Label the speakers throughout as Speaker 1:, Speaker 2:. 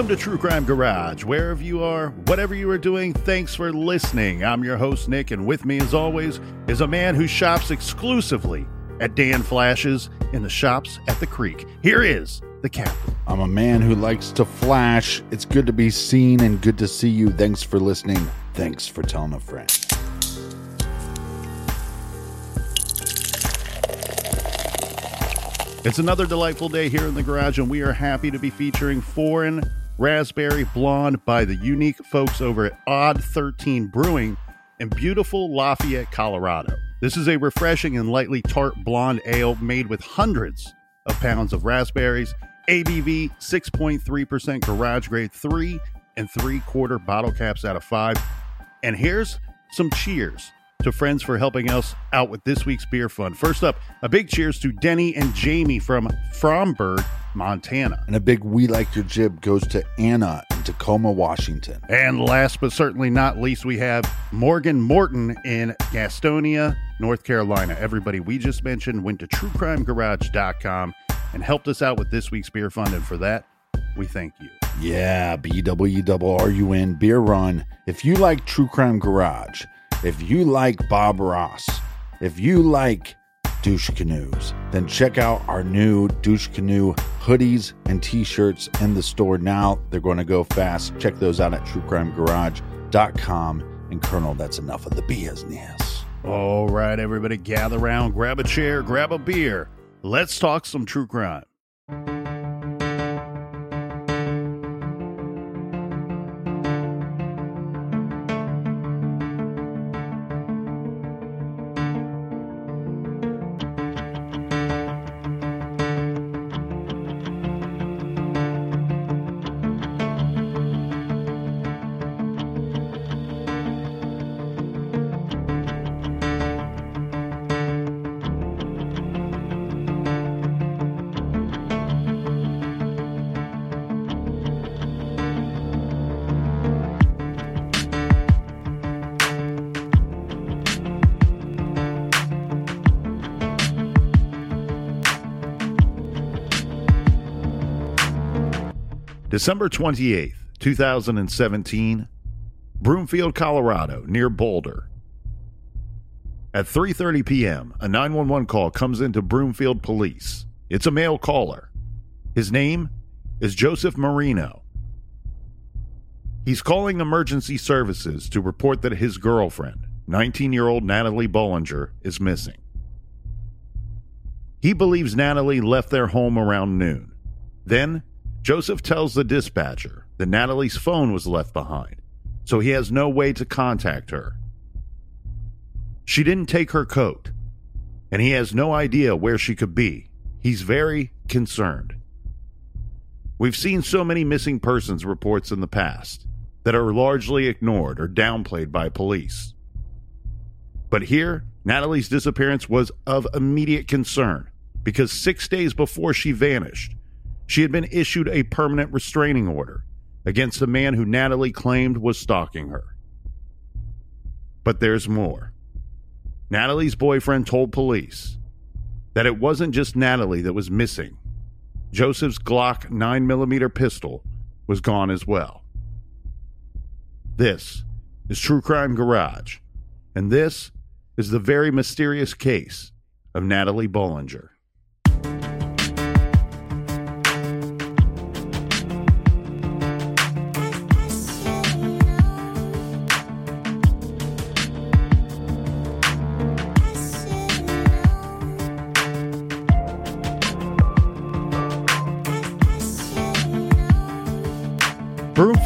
Speaker 1: Welcome to True Crime Garage. Wherever you are, whatever you are doing, thanks for listening. I'm your host, Nick, and with me, as always, is a man who shops exclusively at Dan Flashes in the shops at the creek. Here is the captain.
Speaker 2: I'm a man who likes to flash. It's good to be seen and good to see you. Thanks for listening. Thanks for telling a friend.
Speaker 1: It's another delightful day here in the garage, and we are happy to be featuring Foreign Raspberry Blonde by the unique folks over at Odd 13 Brewing in beautiful Lafayette, Colorado. This is a refreshing and lightly tart blonde ale made with hundreds of pounds of raspberries, ABV 6.3% garage grade 3 and 3 quarter bottle caps out of 5. And here's some cheers to friends for helping us out with this week's beer fund. First up, a big cheers to Denny and Jamie from Fromberg, Montana.
Speaker 2: And a big We Like Your Jib goes to Anna in Tacoma, Washington.
Speaker 1: And last but certainly not least, we have Morgan Morton in Gastonia, North Carolina. Everybody we just mentioned went to truecrimegarage.com and helped us out with this week's beer fund. And for that, we thank you.
Speaker 2: Yeah, BWRUN Beer Run. If you like True Crime Garage, if you like Bob Ross, if you like douche canoes, then check out our new douche canoe hoodies and t-shirts in the store now. They're going to go fast. Check those out at truecrimegarage.com. And Colonel, that's enough of the business.
Speaker 1: All right, everybody, gather around, grab a chair, grab a beer. Let's talk some true crime. December 28th, 2017, Broomfield, Colorado, near Boulder. At 3:30 p.m., a 911 call comes into Broomfield Police. It's a male caller. His name is Joseph Marino. He's calling emergency services to report that his girlfriend, 19-year-old Natalie Bollinger, is missing. He believes Natalie left their home around noon. Then Joseph tells the dispatcher that Natalie's phone was left behind, so he has no way to contact her. She didn't take her coat, and he has no idea where she could be. He's very concerned. We've seen so many missing persons reports in the past that are largely ignored or downplayed by police. But here, Natalie's disappearance was of immediate concern because six days before she vanished, she had been issued a permanent restraining order against the man who Natalie claimed was stalking her. But there's more. Natalie's boyfriend told police that it wasn't just Natalie that was missing. Joseph's Glock 9mm pistol was gone as well. This is True Crime Garage, and this is the very mysterious case of Natalie Bollinger.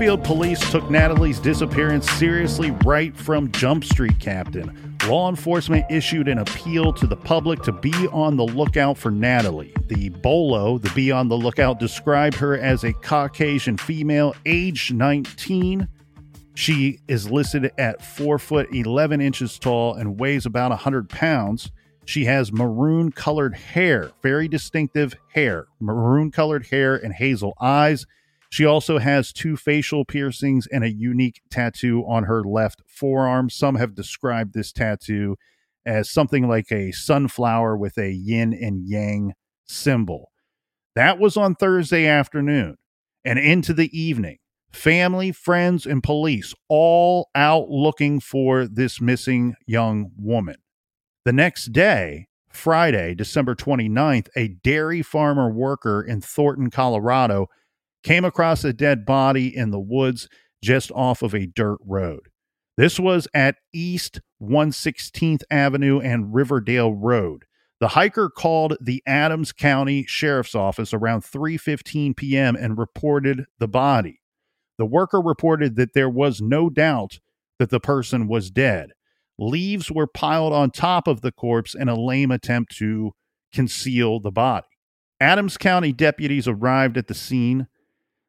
Speaker 1: Broomfield police took Natalie's disappearance seriously right from Jump Street, Captain. Law enforcement issued an appeal to the public to be on the lookout for Natalie. The Bolo, the Be on the Lookout, described her as a Caucasian female, aged 19. She is listed at 4 foot 11 inches tall and weighs about 100 pounds. She has maroon colored hair, very distinctive hair, maroon colored hair and hazel eyes. She also has two facial piercings and a unique tattoo on her left forearm. Some have described this tattoo as something like a sunflower with a yin and yang symbol. That was on Thursday afternoon and into the evening. Family, friends, and police all out looking for this missing young woman. The next day, Friday, December 29th, a dairy farmer worker in Thornton, Colorado, came across a dead body in the woods just off of a dirt road. This was at East 116th Avenue and Riverdale Road. The hiker called the Adams County Sheriff's Office around 3:15 p.m. and reported the body. The worker reported that there was no doubt that the person was dead. Leaves were piled on top of the corpse in a lame attempt to conceal the body. Adams County deputies arrived at the scene.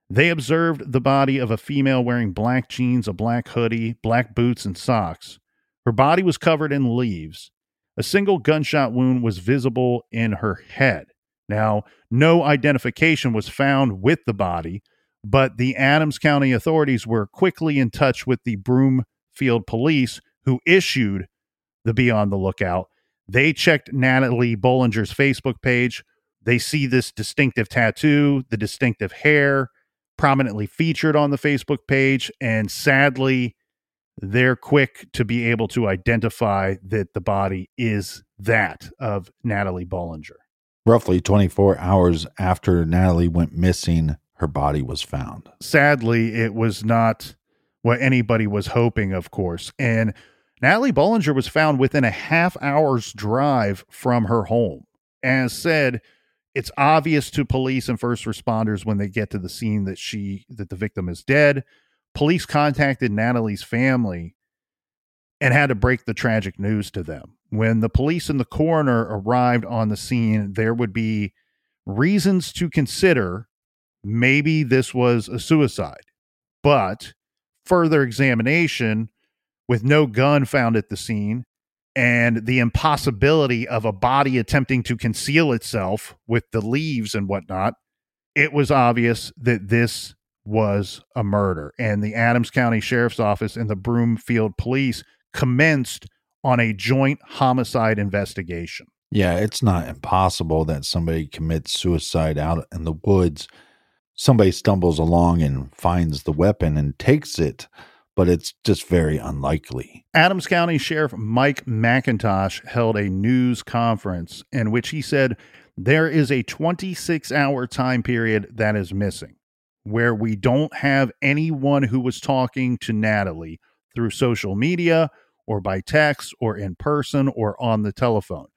Speaker 1: They observed the body of a female wearing black jeans, a black hoodie, black boots, and socks. Her body was covered in leaves. A single gunshot wound was visible in her head. Now, no identification was found with the body, but the Adams County authorities were quickly in touch with the Broomfield police, who issued the Be on the Lookout. They checked Natalie Bollinger's Facebook page. They see this distinctive tattoo, the distinctive hair, prominently featured on the Facebook page. And sadly, they're quick to be able to identify that the body is that of Natalie Bollinger.
Speaker 2: Roughly 24 hours after Natalie went missing, her body was found.
Speaker 1: Sadly, it was not what anybody was hoping, of course. And Natalie Bollinger was found within a half hour's drive from her home. As said, it's obvious to police and first responders when they get to the scene that she that the victim is dead. Police contacted Natalie's family and had to break the tragic news to them. When the police and the coroner arrived on the scene, there would be reasons to consider maybe this was a suicide. But further examination with no gun found at the scene and the impossibility of a body attempting to conceal itself with the leaves and whatnot, it was obvious that this was a murder. And the Adams County Sheriff's Office and the Broomfield Police commenced on a joint homicide investigation.
Speaker 2: Yeah, it's not impossible that somebody commits suicide out in the woods. Somebody stumbles along and finds the weapon and takes it but it's just very unlikely.
Speaker 1: Adams County Sheriff Mike McIntosh held a news conference in which he said there is a 26 hour time period that is missing where we don't have anyone who was talking to Natalie through social media or by text or in person or on the telephone.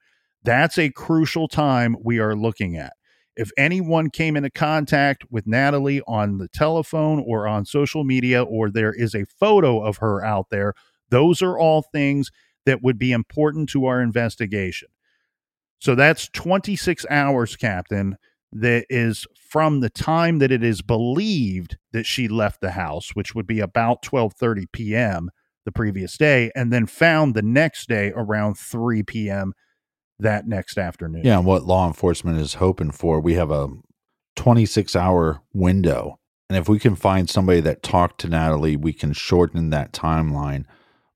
Speaker 1: That's a crucial time we are looking at. If anyone came into contact with Natalie on the telephone or on social media, or there is a photo of her out there, those are all things that would be important to our investigation. So that's 26 hours, Captain, that is from the time that it is believed that she left the house, which would be about 12:30 p.m. the previous day, and then found the next day around 3 p.m that next afternoon.
Speaker 2: Yeah, and what law enforcement is hoping for, we have a 26 hour window. And if we can find somebody that talked to Natalie, we can shorten that timeline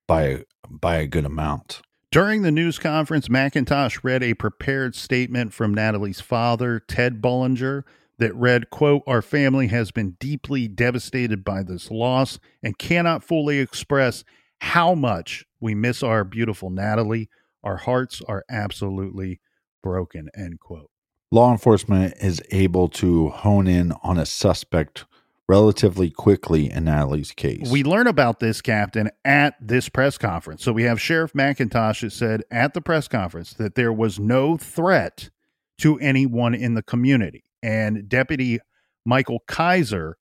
Speaker 2: by by a good amount.
Speaker 1: During the news conference, McIntosh read a prepared statement from Natalie's father, Ted Bollinger, that read, quote, Our family has been deeply devastated by this loss and cannot fully express how much we miss our beautiful Natalie. Our hearts are absolutely broken. End quote.
Speaker 2: Law enforcement is able to hone in on a suspect relatively quickly in Natalie's case.
Speaker 1: We learn about this, Captain, at this press conference. So we have Sheriff McIntosh that said at the press conference that there was no threat to anyone in the community. And Deputy Michael Kaiser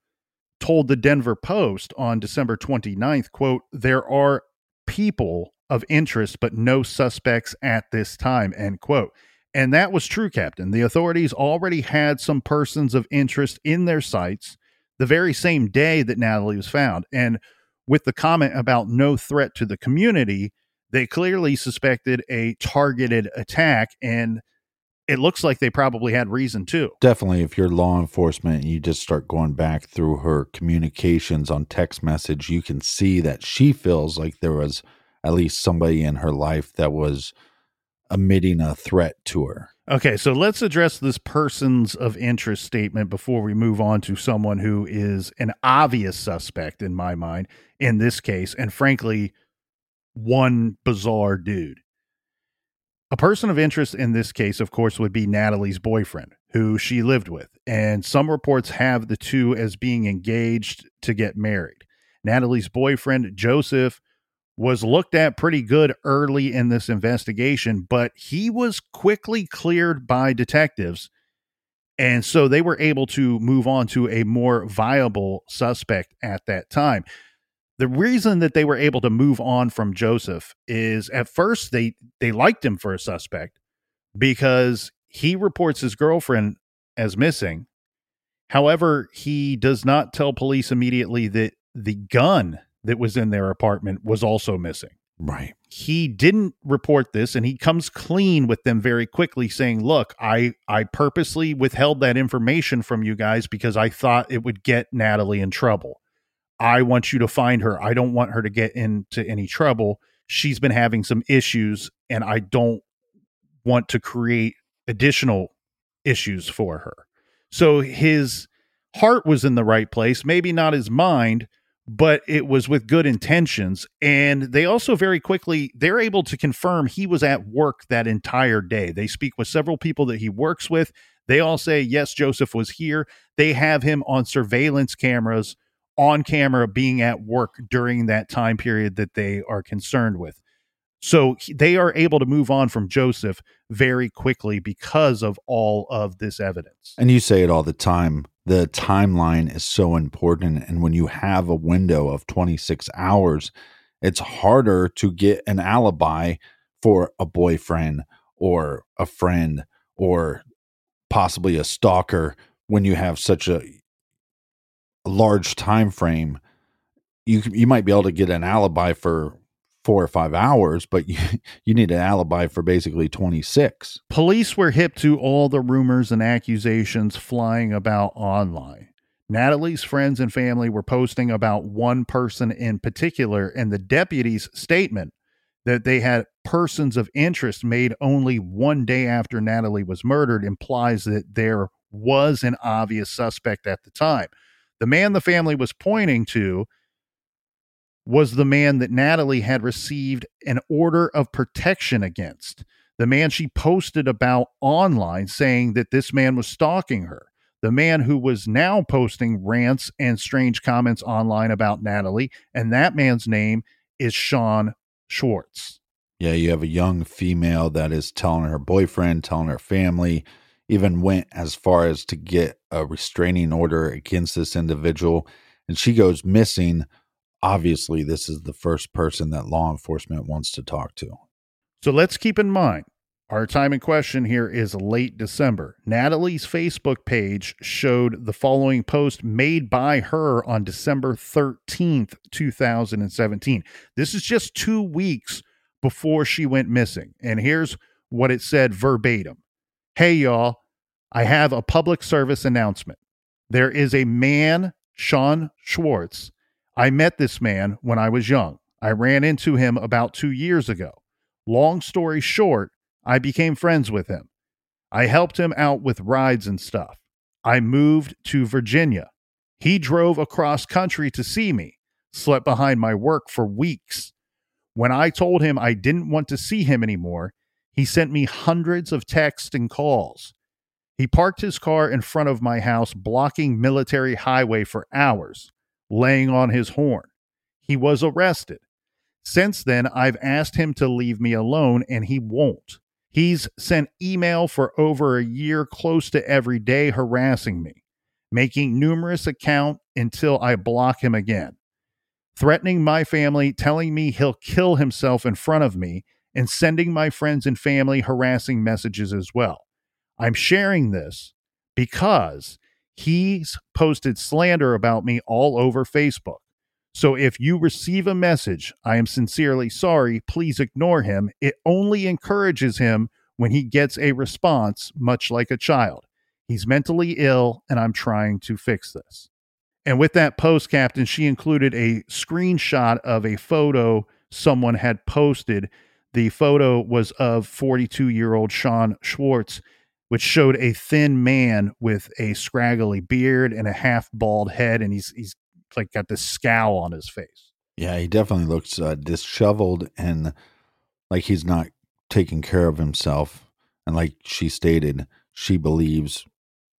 Speaker 1: told the Denver Post on December 29th, quote, there are people of interest, but no suspects at this time, end quote. And that was true, Captain. The authorities already had some persons of interest in their sights the very same day that Natalie was found. And with the comment about no threat to the community, they clearly suspected a targeted attack. And it looks like they probably had reason to.
Speaker 2: Definitely, if you're law enforcement and you just start going back through her communications on text message, you can see that she feels like there was at least somebody in her life that was emitting a threat to her.
Speaker 1: Okay, so let's address this persons of interest statement before we move on to someone who is an obvious suspect in my mind in this case, and frankly, one bizarre dude. A person of interest in this case, of course, would be Natalie's boyfriend, who she lived with. And some reports have the two as being engaged to get married. Natalie's boyfriend, Joseph, was looked at pretty good early in this investigation, but he was quickly cleared by detectives. And so they were able to move on to a more viable suspect at that time. The reason that they were able to move on from Joseph is at first they they liked him for a suspect because he reports his girlfriend as missing. However, he does not tell police immediately that the gun that was in their apartment was also missing.
Speaker 2: Right.
Speaker 1: He didn't report this and he comes clean with them very quickly saying, "Look, I I purposely withheld that information from you guys because I thought it would get Natalie in trouble. I want you to find her. I don't want her to get into any trouble. She's been having some issues and I don't want to create additional issues for her." So his heart was in the right place, maybe not his mind, but it was with good intentions and they also very quickly they're able to confirm he was at work that entire day. They speak with several people that he works with. They all say yes joseph was here. They have him on surveillance cameras on camera being at work during that time period that they are concerned with so they are able to move on from joseph very quickly because of all of this evidence
Speaker 2: and you say it all the time the timeline is so important. And when you have a window of 26 hours, it's harder to get an alibi for a boyfriend or a friend or possibly a stalker when you have such a large time frame you you might be able to get an alibi for four or five hours, but you, you need an alibi for basically 26.
Speaker 1: Police were hip to all the rumors and accusations flying about online. Natalie's friends and family were posting about one person in particular, and the deputy's statement that they had persons of interest made only one day after Natalie was murdered implies that there was an obvious suspect at the time. The man the family was pointing to was the man that Natalie had received an order of protection against. The man she posted about online saying that this man was stalking her. The man who was now posting rants and strange comments online about Natalie. And that man's name is Sean Schwartz.
Speaker 2: Yeah, you have a young female that is telling her boyfriend, telling her family, even went as far as to get a restraining order against this individual. And she goes missing obviously this is the first person that law enforcement wants to talk to.
Speaker 1: So let's keep in mind our time in question here is late December. Natalie's Facebook page showed the following post made by her on December 13th, 2017. This is just two weeks before she went missing. And here's what it said verbatim Hey, y'all, I have a public service announcement. There is a man, Sean Schwartz, I met this man when I was young. I ran into him about two years ago. Long story short, I became friends with him. I helped him out with rides and stuff. I moved to Virginia. He drove across country to see me, slept behind my work for weeks. When I told him I didn't want to see him anymore, he sent me hundreds of texts and calls. He parked his car in front of my house, blocking military highway for hours, laying on his horn. He was arrested. Since then, I've asked him to leave me alone, and he won't. He's sent email for over a year, close to every day, harassing me, making numerous account until I block him again, threatening my family, telling me he'll kill himself in front of me, and sending my friends and family harassing messages as well. I'm sharing this because he's posted slander about me all over Facebook. So if you receive a message, I am sincerely sorry, please ignore him. It only encourages him when he gets a response, much like a child. He's mentally ill, and I'm trying to fix this. And with that post, Captain, she included a screenshot of a photo someone had posted. The photo was of 42 year old Sean Schwartz, which showed a thin man with a scraggly beard and a half bald head, and he's he's like got this scowl on his face.
Speaker 2: Yeah, he definitely looks uh, disheveled and like he's not taking care of himself. And like she stated, she believes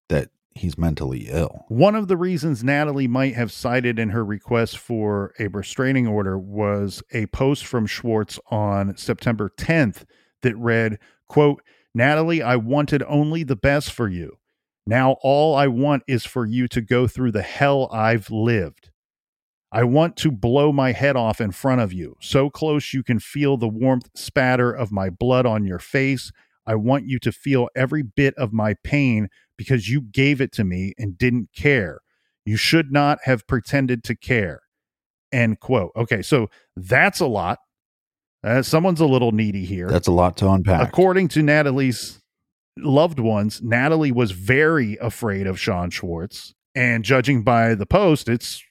Speaker 2: that he's mentally ill.
Speaker 1: One of the reasons Natalie might have cited in her request for a restraining order was a post from Schwartz on September 10th that read, quote, Natalie, I wanted only the best for you. Now all I want is for you to go through the hell I've lived. I want to blow my head off in front of you, so close you can feel the warmth spatter of my blood on your face. I want you to feel every bit of my pain because you gave it to me and didn't care. You should not have pretended to care. End quote. Okay, so that's a lot. Uh, someone's a little needy here.
Speaker 2: That's a lot to unpack.
Speaker 1: According to Natalie's loved ones, Natalie was very afraid of Sean Schwartz. And judging by the post, it's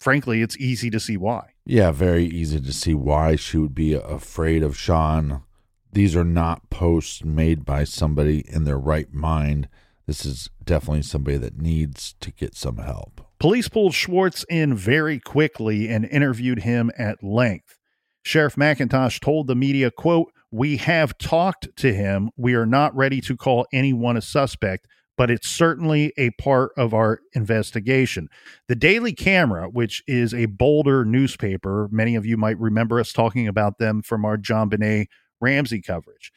Speaker 1: frankly, it's easy to see why.
Speaker 2: Yeah, very easy to see why she would be afraid of Sean. These are not posts made by somebody in their right mind. This is definitely somebody that needs to get some help.
Speaker 1: Police pulled Schwartz in very quickly and interviewed him at length. Sheriff McIntosh told the media, quote, we have talked to him. We are not ready to call anyone a suspect, but it's certainly a part of our investigation. The Daily Camera, which is a Boulder newspaper, many of you might remember us talking about them from our JonBenét Ramsey coverage.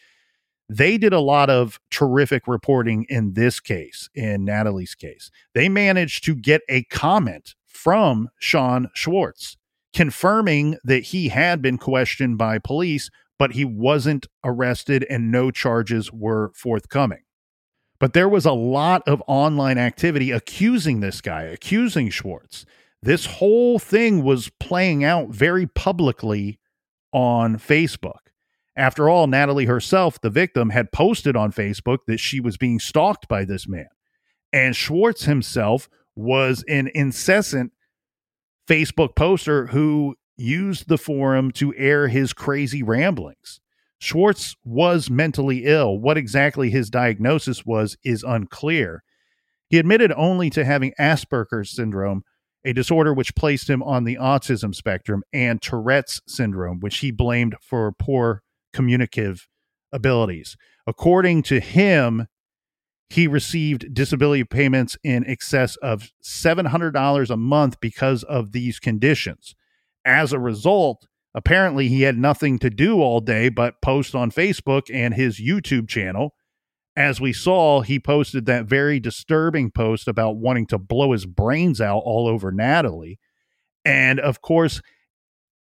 Speaker 1: They did a lot of terrific reporting in this case, in Natalie's case. They managed to get a comment from Sean Schwartz confirming that he had been questioned by police, but he wasn't arrested and no charges were forthcoming. But there was a lot of online activity accusing this guy, accusing Schwartz. This whole thing was playing out very publicly on Facebook. After all, Natalie herself, the victim, had posted on Facebook that she was being stalked by this man. And Schwartz himself was an incessant Facebook poster who used the forum to air his crazy ramblings. Schwartz was mentally ill. What exactly his diagnosis was is unclear. He admitted only to having Asperger's syndrome, a disorder which placed him on the autism spectrum, and Tourette's syndrome, which he blamed for poor communicative abilities. According to him, he received disability payments in excess of $700 a month because of these conditions. As a result, apparently he had nothing to do all day but post on Facebook and his YouTube channel. As we saw, he posted that very disturbing post about wanting to blow his brains out all over Natalie. And of course,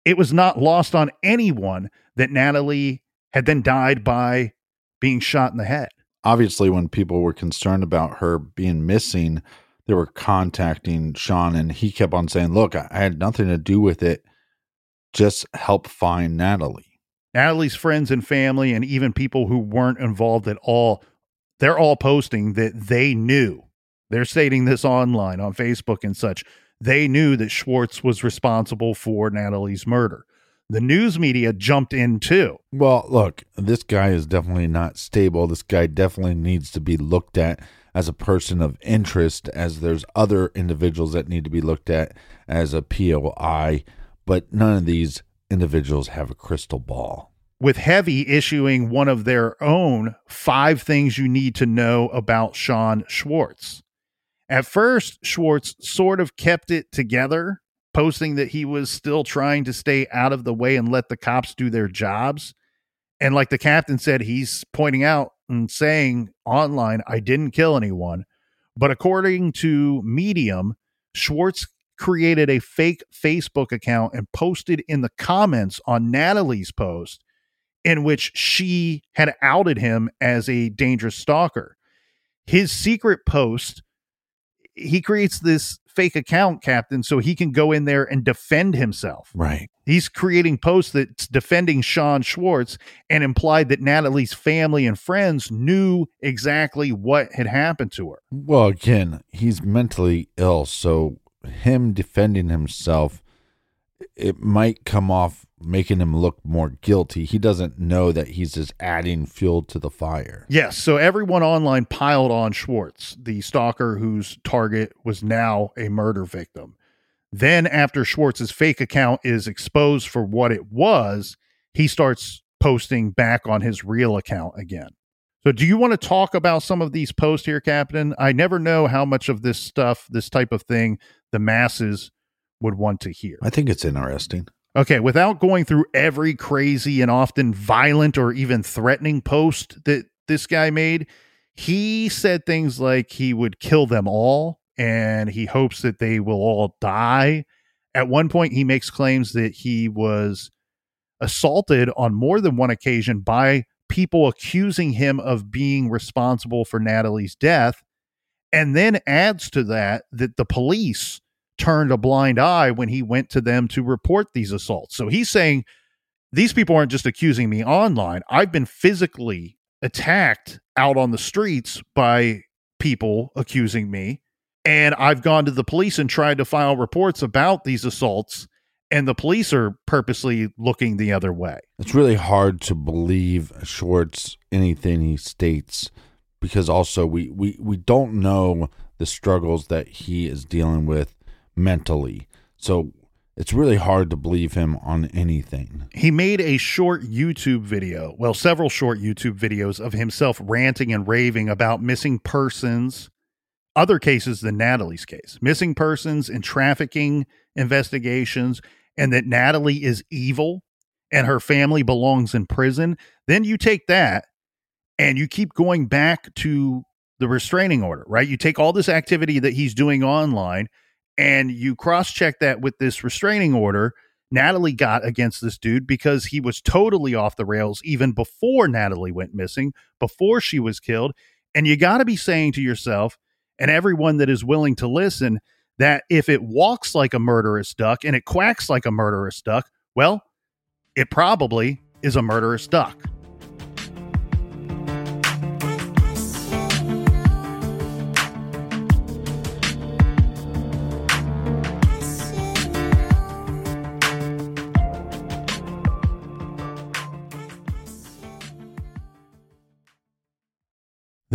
Speaker 1: it was not lost on anyone that Natalie had then died by being shot in the head.
Speaker 2: Obviously, when people were concerned about her being missing, they were contacting Sean, and he kept on saying, Look, I had nothing to do with it. Just help find Natalie.
Speaker 1: Natalie's friends and family, and even people who weren't involved at all, they're all posting that they knew. They're stating this online on Facebook and such. They knew that Schwartz was responsible for Natalie's murder the news media jumped in too.
Speaker 2: Well, look, this guy is definitely not stable. This guy definitely needs to be looked at as a person of interest, as there's other individuals that need to be looked at as a POI, but none of these individuals have a crystal ball.
Speaker 1: with Heavy issuing one of their own five things you need to know about Sean Schwartz. At first, Schwartz sort of kept it together, posting that he was still trying to stay out of the way and let the cops do their jobs. And like the captain said, he's pointing out and saying online, I didn't kill anyone. But according to Medium, Schwartz created a fake Facebook account and posted in the comments on Natalie's post in which she had outed him as a dangerous stalker. His secret post, he creates this fake account, Captain, so he can go in there and defend himself.
Speaker 2: Right.
Speaker 1: He's creating posts that's defending Sean Schwartz and implied that Natalie's family and friends knew exactly what had happened to her.
Speaker 2: Well, again, he's mentally ill, so him defending himself, it might come off making him look more guilty. He doesn't know that he's just adding fuel to the fire.
Speaker 1: Yes, so everyone online piled on Schwartz, the stalker whose target was now a murder victim. Then, after Schwartz's fake account is exposed for what it was, he starts posting back on his real account again. So, do you want to talk about some of these posts here, Captain? I never know how much of this stuff, this type of thing, the masses would want to hear.
Speaker 2: I think it's interesting.
Speaker 1: Okay, without going through every crazy and often violent or even threatening post that this guy made, he said things like he would kill them all and he hopes that they will all die. At one point, he makes claims that he was assaulted on more than one occasion by people accusing him of being responsible for Natalie's death, and then adds to that that the police turned a blind eye when he went to them to report these assaults. So he's saying these people aren't just accusing me online. I've been physically attacked out on the streets by people accusing me. And I've gone to the police and tried to file reports about these assaults, and the police are purposely looking the other way.
Speaker 2: It's really hard to believe Schwartz anything he states because also we, we, we don't know the struggles that he is dealing with mentally. So it's really hard to believe him on anything.
Speaker 1: He made a short YouTube video, well, several short YouTube videos of himself ranting and raving about missing persons, other cases than Natalie's case, missing persons and trafficking investigations, and that Natalie is evil and her family belongs in prison. Then you take that and you keep going back to the restraining order, right? You take all this activity that he's doing online and you cross check that with this restraining order Natalie got against this dude because he was totally off the rails even before Natalie went missing, before she was killed. And you got to be saying to yourself and everyone that is willing to listen that if it walks like a murderous duck and it quacks like a murderous duck, well, it probably is a murderous duck.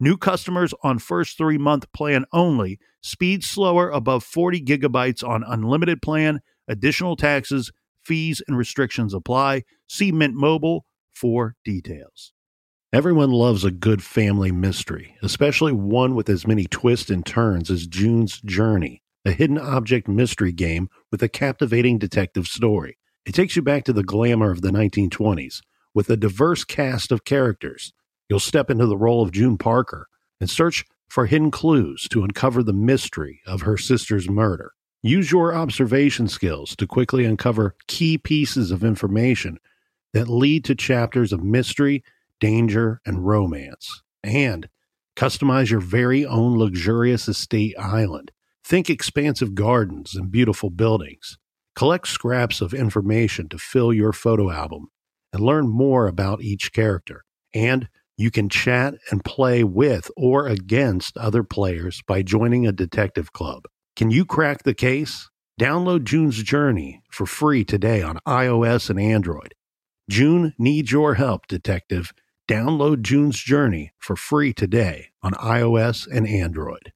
Speaker 1: New customers on first three month plan only. Speed slower above 40 gigabytes on unlimited plan. Additional taxes, fees, and restrictions apply. See Mint Mobile for details.
Speaker 3: Everyone loves a good family mystery, especially one with as many twists and turns as June's Journey, a hidden object mystery game with a captivating detective story. It takes you back to the glamour of the 1920s with a diverse cast of characters. You'll step into the role of June Parker and search for hidden clues to uncover the mystery of her sister's murder. Use your observation skills to quickly uncover key pieces of information that lead to chapters of mystery danger, and romance. And customize your very own luxurious estate island. Think expansive gardens and beautiful buildings. Collect scraps of information to fill your photo album and learn more about each character. And you can chat and play with or against other players by joining a detective club. Can you crack the case? Download June's Journey for free today on iOS and Android. June needs your help, detective Download June's Journey for free today on iOS and Android.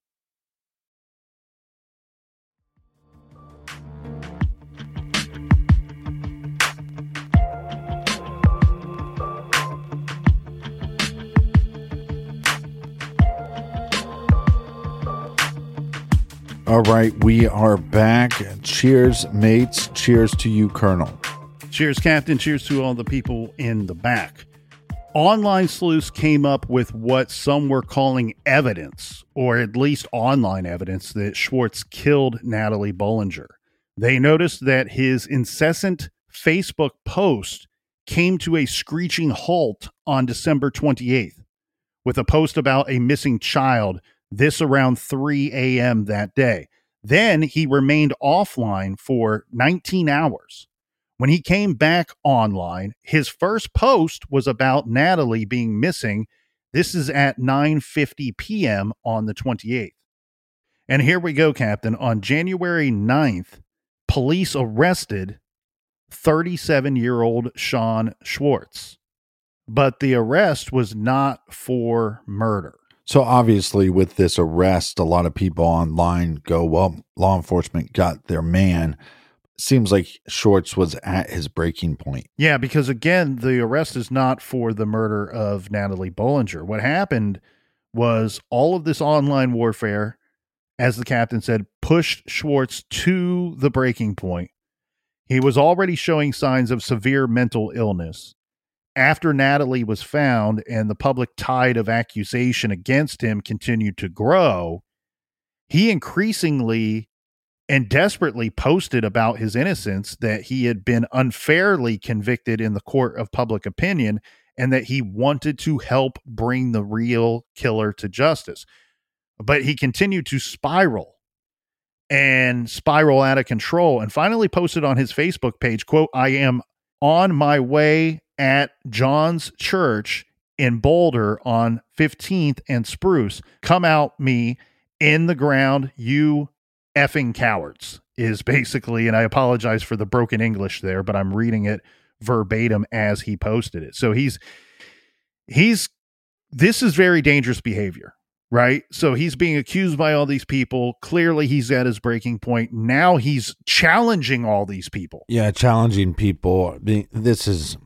Speaker 2: All right, we are back. Cheers, mates. Cheers to you, Colonel.
Speaker 1: Cheers, Captain. Cheers to all the people in the back online sleuths came up with what some were calling evidence, or at least online evidence, that Schwartz killed Natalie Bollinger. They noticed that his incessant Facebook post came to a screeching halt on December 28th with a post about a missing child, this around 3 a.m. that day. Then he remained offline for 19 hours. When he came back online, his first post was about Natalie being missing. This is at 9:50 p.m. on the 28th. And here we go, Captain. On January 9th, police arrested 37 year old Sean Schwartz. But the arrest was not for murder.
Speaker 2: So, obviously, with this arrest, a lot of people online go, well, law enforcement got their man seems like Schwartz was at his breaking point.
Speaker 1: Yeah, because again, the arrest is not for the murder of Natalie Bollinger. What happened was all of this online warfare, as the captain said, pushed Schwartz to the breaking point. He was already showing signs of severe mental illness. After Natalie was found and the public tide of accusation against him continued to grow, he increasingly and desperately posted about his innocence that he had been unfairly convicted in the court of public opinion and that he wanted to help bring the real killer to justice. But he continued to spiral and spiral out of control and finally posted on his Facebook page, quote, I am on my way at John's church in Boulder on 15th and Spruce. Come out me in the ground, you effing cowards is basically, and I apologize for the broken English there, but I'm reading it verbatim as he posted it. So he's, he's, this is very dangerous behavior, right? So he's being accused by all these people. Clearly, he's at his breaking point. Now he's challenging all these people.
Speaker 2: Yeah, challenging people. This is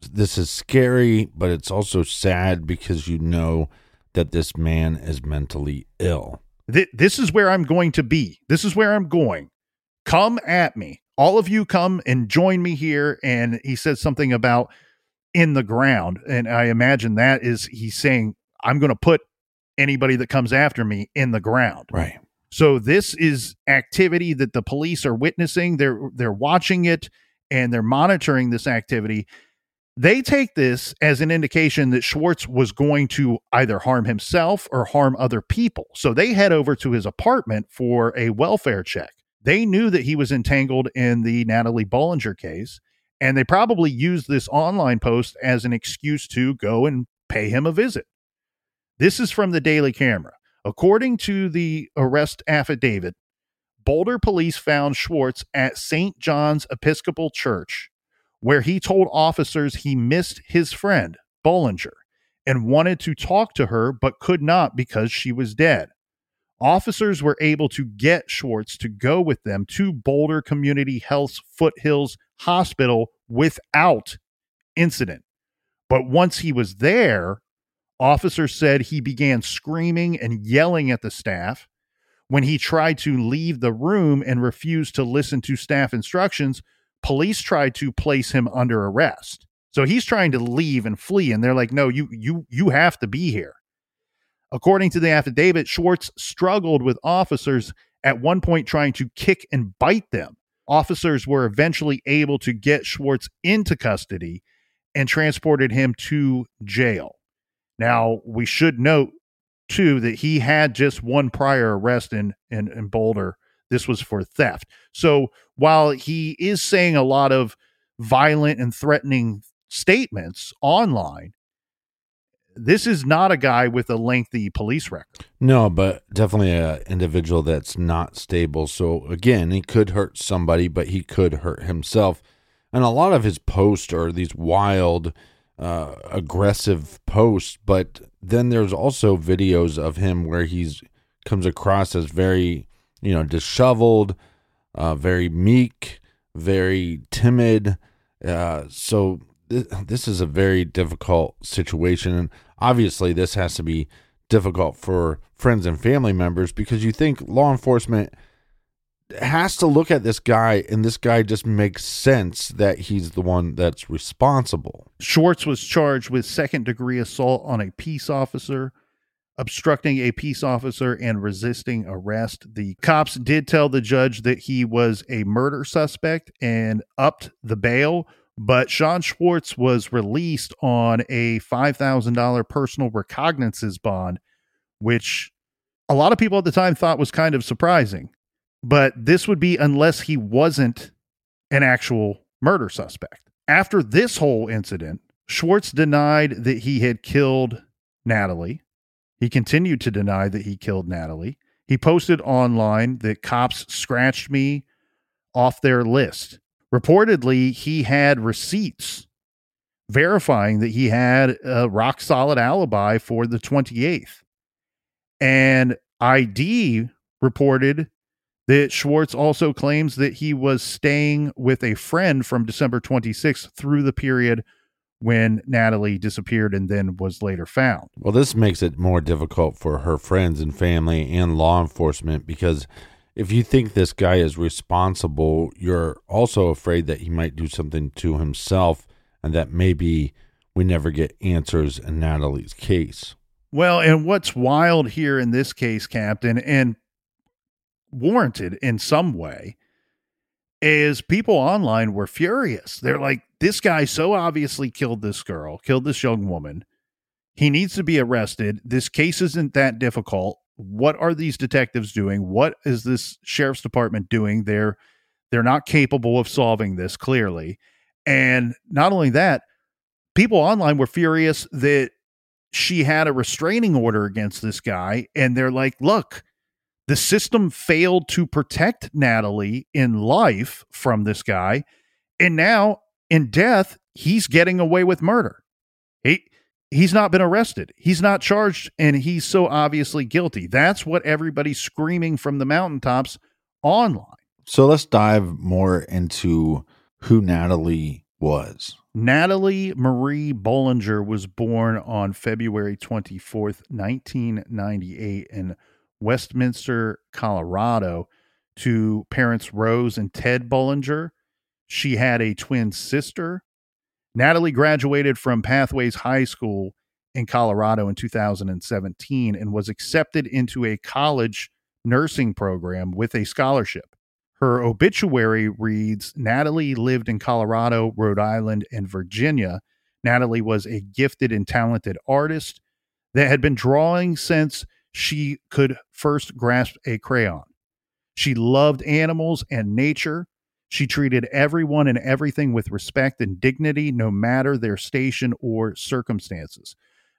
Speaker 2: this is scary, but it's also sad because you know that this man is mentally ill.
Speaker 1: Th- this is where I'm going to be. This is where I'm going. Come at me. All of you come and join me here. And he says something about in the ground. And I imagine that is he's saying, I'm going to put anybody that comes after me in the ground.
Speaker 2: Right.
Speaker 1: So this is activity that the police are witnessing. They're they're watching it and they're monitoring this activity. They take this as an indication that Schwartz was going to either harm himself or harm other people. So they head over to his apartment for a welfare check. They knew that he was entangled in the Natalie Bollinger case, and they probably used this online post as an excuse to go and pay him a visit. This is from the Daily Camera. According to the arrest affidavit, Boulder police found Schwartz at St. John's Episcopal Church, where he told officers he missed his friend, Bollinger, and wanted to talk to her but could not because she was dead. Officers were able to get Schwartz to go with them to Boulder Community Health's Foothills Hospital without incident. But once he was there, officers said he began screaming and yelling at the staff. When he tried to leave the room and refused to listen to staff instructions, police tried to place him under arrest. So he's trying to leave and flee and they're like, "No, you you you have to be here." According to the affidavit, Schwartz struggled with officers at one point trying to kick and bite them. Officers were eventually able to get Schwartz into custody and transported him to jail. Now, we should note too that he had just one prior arrest in, in, in Boulder. This was for theft. So while he is saying a lot of violent and threatening statements online, this is not a guy with a lengthy police record.
Speaker 2: No, but definitely an individual that's not stable. So again, he could hurt somebody, but he could hurt himself. And a lot of his posts are these wild, uh, aggressive posts. But then there's also videos of him where he's comes across as very, you know, disheveled, uh, very meek, very timid. Uh, so this is a very difficult situation. And obviously, this has to be difficult for friends and family members because you think law enforcement has to look at this guy and this guy just makes sense that he's the one that's responsible.
Speaker 1: Schwartz was charged with second degree assault on a peace officer, obstructing a peace officer, and resisting arrest. The cops did tell the judge that he was a murder suspect and upped the bail but Sean Schwartz was released on a $5,000 personal recognizance bond, which a lot of people at the time thought was kind of surprising. But this would be unless he wasn't an actual murder suspect. After this whole incident, Schwartz denied that he had killed Natalie. He continued to deny that he killed Natalie. He posted online that cops scratched me off their list Reportedly, he had receipts verifying that he had a rock solid alibi for the 28th. And ID reported that Schwartz also claims that he was staying with a friend from December 26th through the period when Natalie disappeared and then was later found.
Speaker 2: Well, this makes it more difficult for her friends and family and law enforcement because if you think this guy is responsible, you're also afraid that he might do something to himself and that maybe we never get answers in Natalie's case.
Speaker 1: Well, and what's wild here in this case, Captain, and warranted in some way, is people online were furious. They're like, this guy so obviously killed this girl, killed this young woman. He needs to be arrested. This case isn't that difficult what are these detectives doing? What is this sheriff's department doing? They're they're not capable of solving this clearly. And not only that, people online were furious that she had a restraining order against this guy and they're like, "Look, the system failed to protect Natalie in life from this guy, and now in death, he's getting away with murder." He he's not been arrested. He's not charged, and he's so obviously guilty. That's what everybody's screaming from the mountaintops online.
Speaker 2: So let's dive more into who Natalie was.
Speaker 1: Natalie Marie Bollinger was born on February 24th, 1998, in Westminster, Colorado, to parents Rose and Ted Bollinger. She had a twin sister. Natalie graduated from Pathways High School in Colorado in 2017 and was accepted into a college nursing program with a scholarship. Her obituary reads Natalie lived in Colorado, Rhode Island, and Virginia. Natalie was a gifted and talented artist that had been drawing since she could first grasp a crayon. She loved animals and nature. She treated everyone and everything with respect and dignity, no matter their station or circumstances.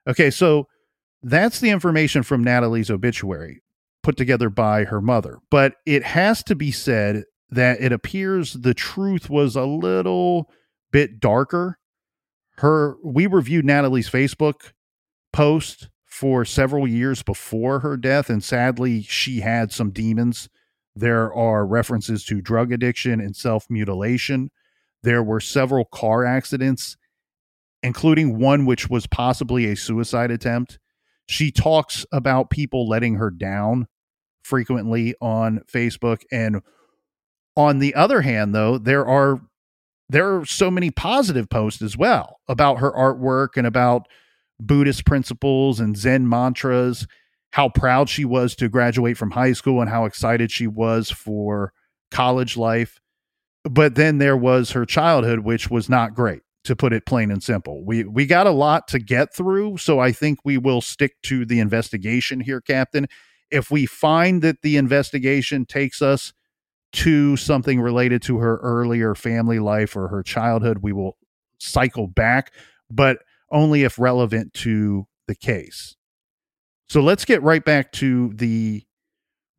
Speaker 1: Okay, so that's the information from Natalie's obituary put together by her mother. But it has to be said that it appears the truth was a little bit darker. Her we reviewed Natalie's Facebook post for several years before her death and sadly she had some demons. There are references to drug addiction and self-mutilation. There were several car accidents including one which was possibly a suicide attempt. She talks about people letting her down frequently on Facebook. And on the other hand, though, there are there are so many positive posts as well about her artwork and about Buddhist principles and Zen mantras, how proud she was to graduate from high school and how excited she was for college life. But then there was her childhood, which was not great, to put it plain and simple. We we got a lot to get through, so I think we will stick to the investigation here, Captain if we find that the investigation takes us to something related to her earlier family life or her childhood, we will cycle back, but only if relevant to the case. So let's get right back to the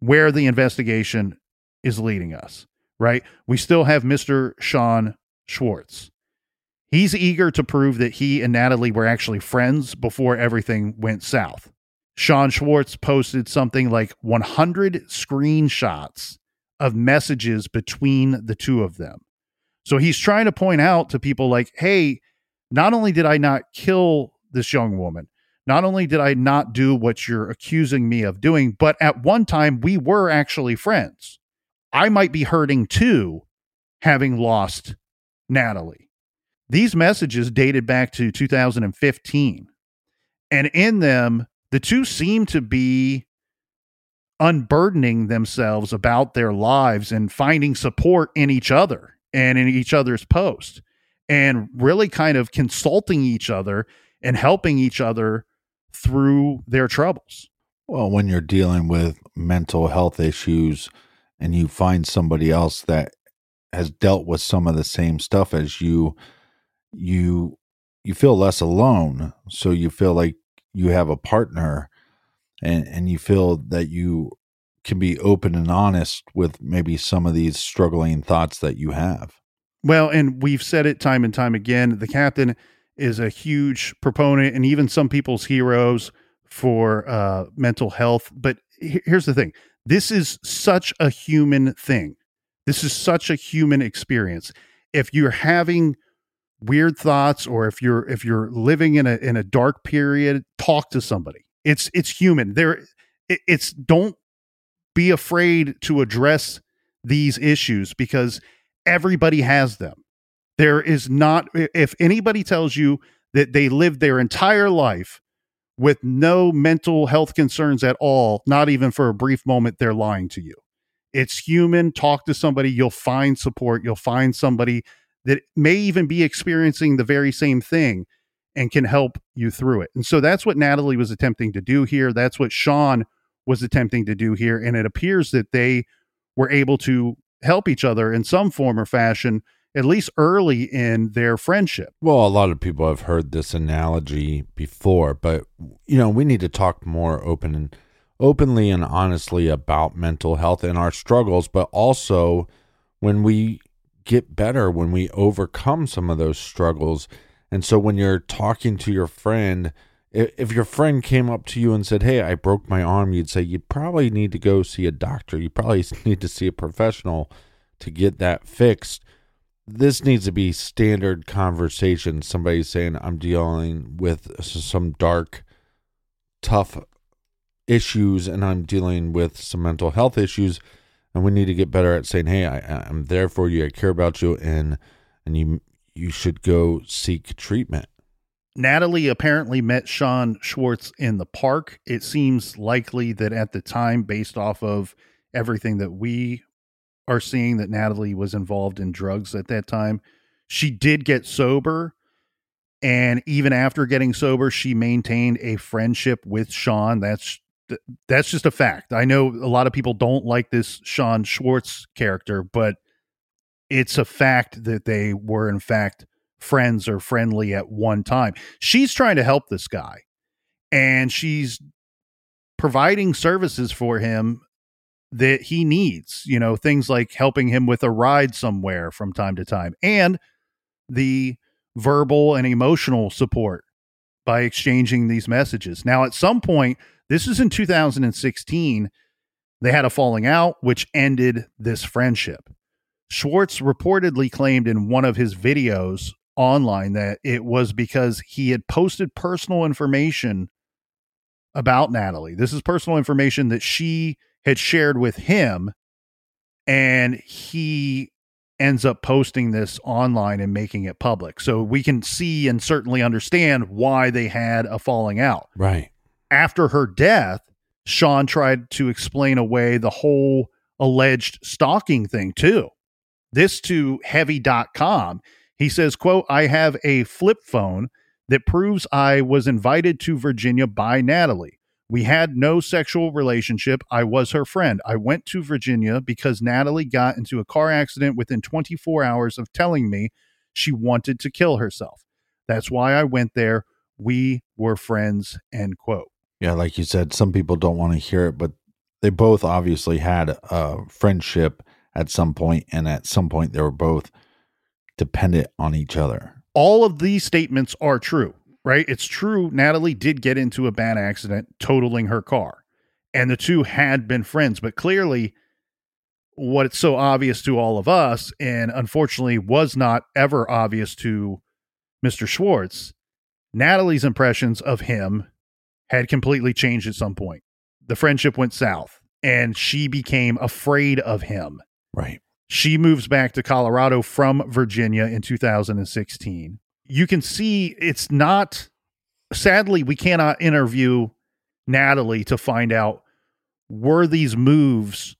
Speaker 1: where the investigation is leading us, right? We still have Mr. Sean Schwartz. He's eager to prove that he and Natalie were actually friends before everything went south. Sean Schwartz posted something like 100 screenshots of messages between the two of them. So he's trying to point out to people like, hey, not only did I not kill this young woman, not only did I not do what you're accusing me of doing, but at one time we were actually friends. I might be hurting too, having lost Natalie. These messages dated back to 2015. And in them, the two seem to be unburdening themselves about their lives and finding support in each other and in each other's post and really kind of consulting each other and helping each other through their troubles.
Speaker 2: Well, when you're dealing with mental health issues and you find somebody else that has dealt with some of the same stuff as you, you you feel less alone. So you feel like you have a partner and and you feel that you can be open and honest with maybe some of these struggling thoughts that you have.
Speaker 1: Well, and we've said it time and time again. The captain is a huge proponent and even some people's heroes for uh, mental health. But here's the thing this is such a human thing. This is such a human experience. If you're having weird thoughts or if you're if you're living in a in a dark period talk to somebody it's it's human there it, it's don't be afraid to address these issues because everybody has them there is not if anybody tells you that they lived their entire life with no mental health concerns at all not even for a brief moment they're lying to you it's human talk to somebody you'll find support you'll find somebody that may even be experiencing the very same thing and can help you through it. And so that's what Natalie was attempting to do here. That's what Sean was attempting to do here. And it appears that they were able to help each other in some form or fashion, at least early in their friendship.
Speaker 2: Well, a lot of people have heard this analogy before, but you know, we need to talk more open and openly and honestly about mental health and our struggles, but also when we get better when we overcome some of those struggles. And so when you're talking to your friend, if your friend came up to you and said, Hey, I broke my arm, you'd say, You probably need to go see a doctor. You probably need to see a professional to get that fixed. This needs to be standard conversation. Somebody saying, I'm dealing with some dark, tough issues and I'm dealing with some mental health issues and we need to get better at saying, "Hey, I, I'm there for you. I care about you, and and you you should go seek treatment."
Speaker 1: Natalie apparently met Sean Schwartz in the park. It seems likely that at the time, based off of everything that we are seeing, that Natalie was involved in drugs at that time. She did get sober. And even after getting sober, she maintained a friendship with Sean. That's that's just a fact. I know a lot of people don't like this Sean Schwartz character, but it's a fact that they were in fact friends or friendly at one time. She's trying to help this guy and she's providing services for him that he needs, you know, things like helping him with a ride somewhere from time to time and the verbal and emotional support by exchanging these messages. Now, at some point, this is in 2016. They had a falling out, which ended this friendship. Schwartz reportedly claimed in one of his videos online that it was because he had posted personal information about Natalie. This is personal information that she had shared with him, and he ends up posting this online and making it public. So we can see and certainly understand why they had a falling out.
Speaker 2: Right
Speaker 1: after her death, Sean tried to explain away the whole alleged stalking thing too. This to heavy.com. He says, quote, I have a flip phone that proves I was invited to Virginia by Natalie. We had no sexual relationship. I was her friend. I went to Virginia because Natalie got into a car accident within 24 hours of telling me she wanted to kill herself. That's why I went there. We were friends, end quote.
Speaker 2: Yeah, like you said, some people don't want to hear it, but they both obviously had a friendship at some point, and at some point they were both dependent on each other.
Speaker 1: All of these statements are true, right? It's true. Natalie did get into a bad accident, totaling her car, and the two had been friends, but clearly, what's so obvious to all of us, and unfortunately was not ever obvious to Mr. Schwartz, Natalie's impressions of him had completely changed at some point. The friendship went south and she became afraid of him.
Speaker 2: Right.
Speaker 1: She moves back to Colorado from Virginia in 2016. You can see it's not, sadly, we cannot interview Natalie to find out were these moves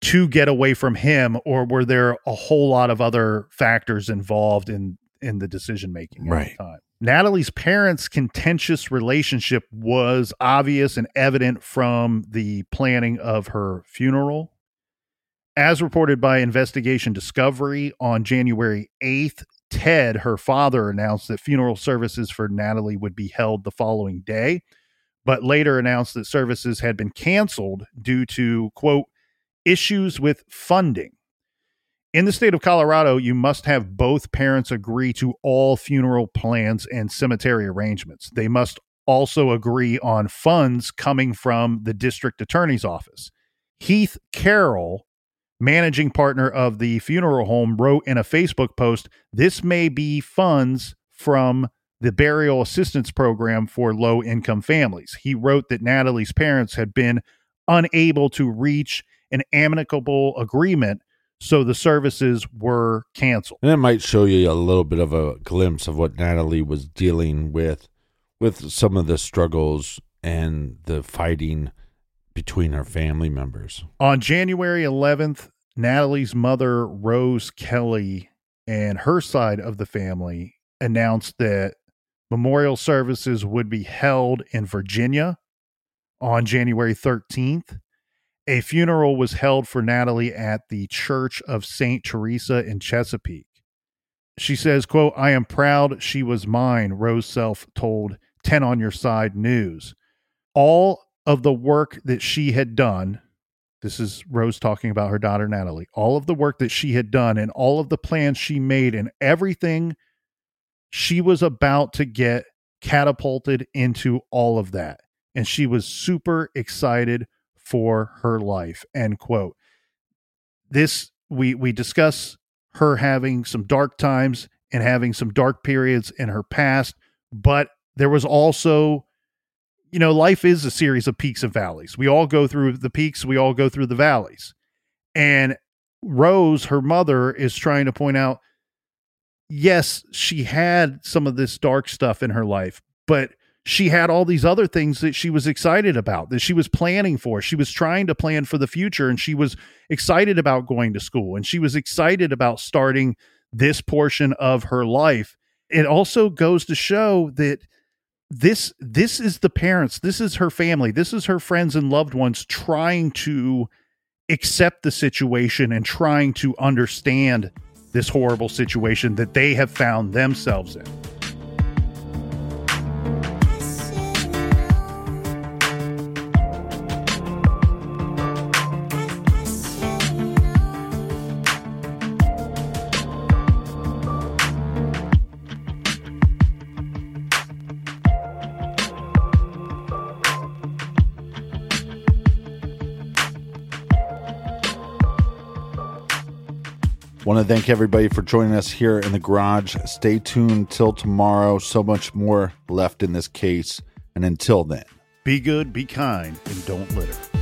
Speaker 1: to get away from him or were there a whole lot of other factors involved in in the decision making
Speaker 2: right.
Speaker 1: the time. Natalie's parents' contentious relationship was obvious and evident from the planning of her funeral. As reported by Investigation Discovery on January 8th, Ted, her father, announced that funeral services for Natalie would be held the following day, but later announced that services had been canceled due to, quote, issues with funding. In the state of Colorado, you must have both parents agree to all funeral plans and cemetery arrangements. They must also agree on funds coming from the district attorney's office. Heath Carroll, managing partner of the funeral home, wrote in a Facebook post this may be funds from the burial assistance program for low income families. He wrote that Natalie's parents had been unable to reach an amicable agreement so the services were canceled.
Speaker 2: And it might show you a little bit of a glimpse of what Natalie was dealing with, with some of the struggles and the fighting between her family members.
Speaker 1: On January 11th, Natalie's mother, Rose Kelly, and her side of the family announced that memorial services would be held in Virginia on January 13th a funeral was held for Natalie at the Church of St. Teresa in Chesapeake. She says, quote, I am proud she was mine, Rose Self told 10 on Your Side News. All of the work that she had done, this is Rose talking about her daughter Natalie, all of the work that she had done and all of the plans she made and everything she was about to get catapulted into all of that. And she was super excited for her life end quote this we we discuss her having some dark times and having some dark periods in her past but there was also you know, life is a series of peaks and valleys. We all go through the peaks, we all go through the valleys. And Rose, her mother, is trying to point out yes, she had some of this dark stuff in her life, but she had all these other things that she was excited about, that she was planning for. She was trying to plan for the future and she was excited about going to school and she was excited about starting this portion of her life. It also goes to show that this this is the parents, this is her family, this is her friends and loved ones trying to accept the situation and trying to understand this horrible situation that they have found themselves in.
Speaker 2: To thank everybody for joining us here in the garage. Stay tuned till tomorrow. So much more left in this case. And until then,
Speaker 1: Be good, be kind, and don't litter.